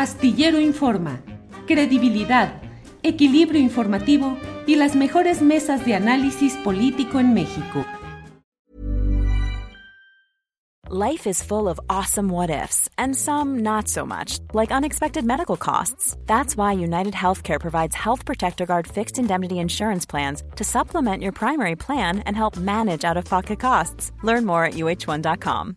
Astillero Informa, credibilidad, equilibrio informativo y las mejores mesas de análisis político en México. Life is full of awesome what ifs and some not so much, like unexpected medical costs. That's why United Healthcare provides Health Protector Guard fixed indemnity insurance plans to supplement your primary plan and help manage out of pocket costs. Learn more at uh1.com.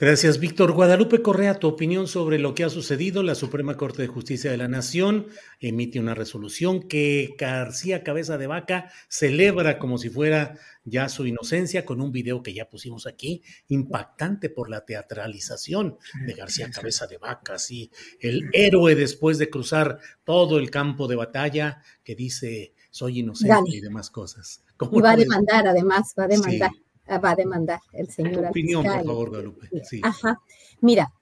Gracias, Víctor. Guadalupe Correa, tu opinión sobre lo que ha sucedido. La Suprema Corte de Justicia de la Nación emite una resolución que García Cabeza de Vaca celebra como si fuera ya su inocencia con un video que ya pusimos aquí, impactante por la teatralización de García Cabeza de Vaca, sí, el héroe después de cruzar todo el campo de batalla que dice soy inocente y demás cosas. Y va a demandar, además, va a demandar. Sí va a demandar el señor. opinión, por favor, Guadalupe. Ajá. Mira,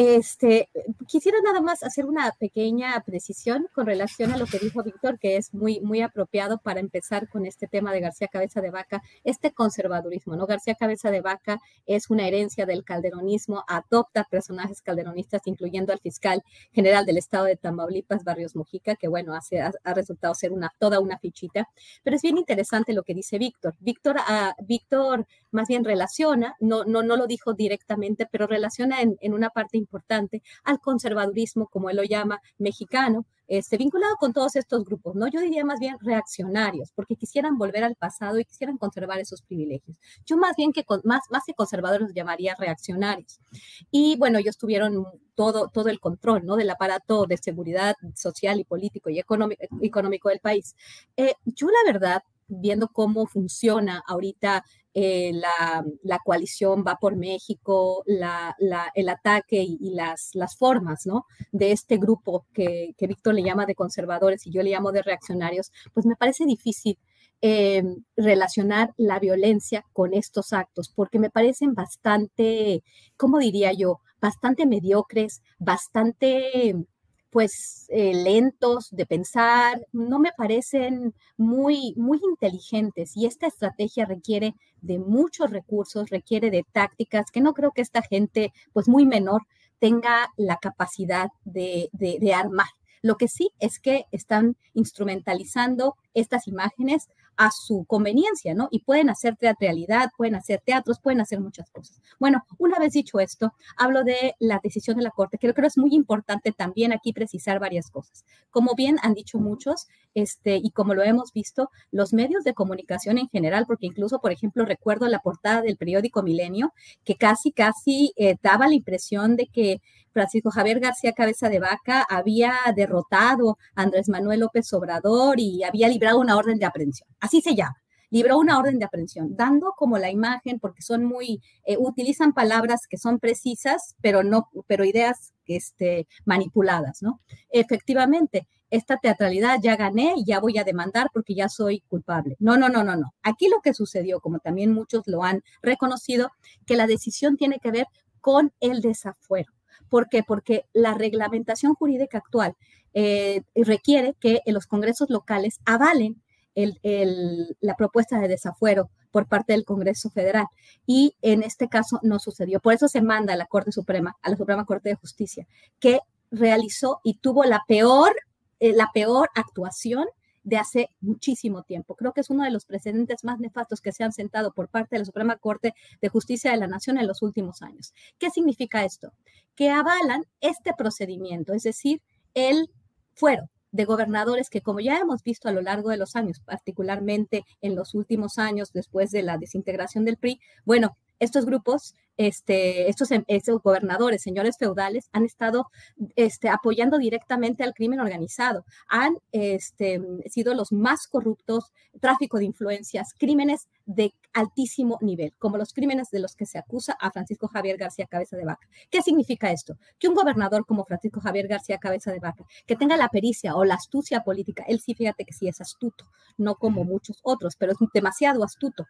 este, quisiera nada más hacer una pequeña precisión con relación a lo que dijo Víctor, que es muy, muy apropiado para empezar con este tema de García Cabeza de Vaca, este conservadurismo, ¿no? García Cabeza de Vaca es una herencia del calderonismo, adopta personajes calderonistas, incluyendo al fiscal general del estado de Tamaulipas, Barrios Mujica, que bueno, ha, resultado ser una, toda una fichita, pero es bien interesante lo que dice Víctor. Víctor, uh, Víctor más bien relaciona, no, no, no lo dijo directamente, pero relaciona en, en una parte importante al conservadurismo, como él lo llama, mexicano, este, vinculado con todos estos grupos, ¿no? Yo diría más bien reaccionarios, porque quisieran volver al pasado y quisieran conservar esos privilegios. Yo más bien que más, más que conservadores los llamaría reaccionarios. Y bueno, ellos tuvieron todo, todo el control, ¿no? Del aparato de seguridad social y político y económico, económico del país. Eh, yo la verdad, viendo cómo funciona ahorita eh, la, coalición va por México, el ataque y, las, formas de este grupo que, Víctor le llama de conservadores y yo le llamo de reaccionarios, pues me parece difícil eh, relacionar la violencia con estos actos, porque me parecen bastante, ¿cómo diría yo? Bastante mediocres, bastante pues eh, lentos de pensar, no me parecen muy, muy inteligentes y esta estrategia requiere de muchos recursos, requiere de tácticas que no creo que esta gente pues muy menor tenga la capacidad de, de armar. Lo que sí es que están instrumentalizando estas imágenes a su conveniencia, ¿no? Y pueden hacer teatralidad, pueden hacer teatros, pueden hacer muchas cosas. Bueno, una vez dicho esto, hablo de la decisión de la Corte, que creo que es muy importante también aquí precisar varias cosas. Como bien han dicho muchos, este, y como lo hemos visto, los medios de comunicación en general, porque incluso, por ejemplo, recuerdo la portada del periódico Milenio, que casi, casi eh, daba la impresión de que Francisco Javier García Cabeza de Vaca había derrotado a Andrés Manuel López Obrador y había librado una orden de aprehensión. Así se llama. Libró una orden de aprehensión, dando como la imagen, porque son muy, eh, utilizan palabras que son precisas, pero no, pero ideas este, manipuladas, ¿no? Efectivamente, esta teatralidad ya gané y ya voy a demandar porque ya soy culpable. No, no, no, no, no. Aquí lo que sucedió, como también muchos lo han reconocido, que la decisión tiene que ver con el desafuero. ¿Por qué? Porque la reglamentación jurídica actual eh, requiere que los congresos locales avalen la propuesta de desafuero por parte del Congreso Federal. Y en este caso no sucedió. Por eso se manda a la Corte Suprema, a la Suprema Corte de Justicia, que realizó y tuvo la peor, eh, la peor actuación de hace muchísimo tiempo. Creo que es uno de los precedentes más nefastos que se han sentado por parte de la Suprema Corte de Justicia de la Nación en los últimos años. ¿Qué significa esto? Que avalan este procedimiento, es decir, el fuero de gobernadores que, como ya hemos visto a lo largo de los años, particularmente en los últimos años después de la desintegración del PRI, bueno, estos grupos este, estos, estos, gobernadores, señores feudales, han estado este, apoyando directamente al crimen organizado, han este, sido los más corruptos, tráfico de influencias, crímenes de altísimo nivel, como los crímenes de los que se acusa a Francisco Javier García Cabeza de Vaca. ¿Qué significa esto? Que un gobernador como Francisco Javier García Cabeza de Vaca, que tenga la pericia o la astucia política, él sí, fíjate que sí es astuto, no como muchos otros, pero es demasiado astuto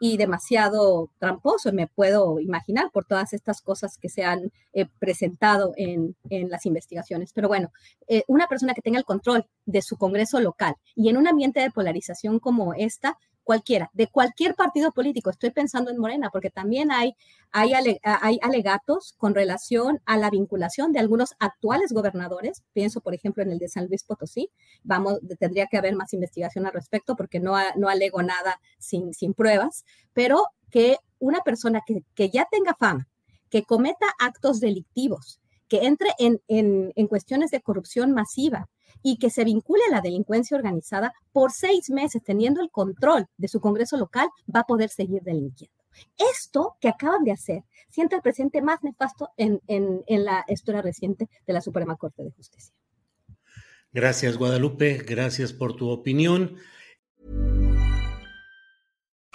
y demasiado tramposo, me puedo imaginar, por todas estas cosas que se han eh, presentado en, las investigaciones. Pero bueno, eh, una persona que tenga el control de su Congreso local y en un ambiente de polarización como esta, cualquiera, de cualquier partido político, estoy pensando en Morena, porque también hay, hay, hay, alegatos con relación a la vinculación de algunos actuales gobernadores, pienso por ejemplo en el de San Luis Potosí, vamos, tendría que haber más investigación al respecto porque no, no alego nada sin, sin pruebas, pero que una persona que, que ya tenga fama, que cometa actos delictivos, que entre en, en, en cuestiones de corrupción masiva, y que se vincule a la delincuencia organizada por seis meses teniendo el control de su Congreso local, va a poder seguir delinquiendo. Esto que acaban de hacer siente el presidente más nefasto en, en, en la historia reciente de la Suprema Corte de Justicia. Gracias, Guadalupe. Gracias por tu opinión.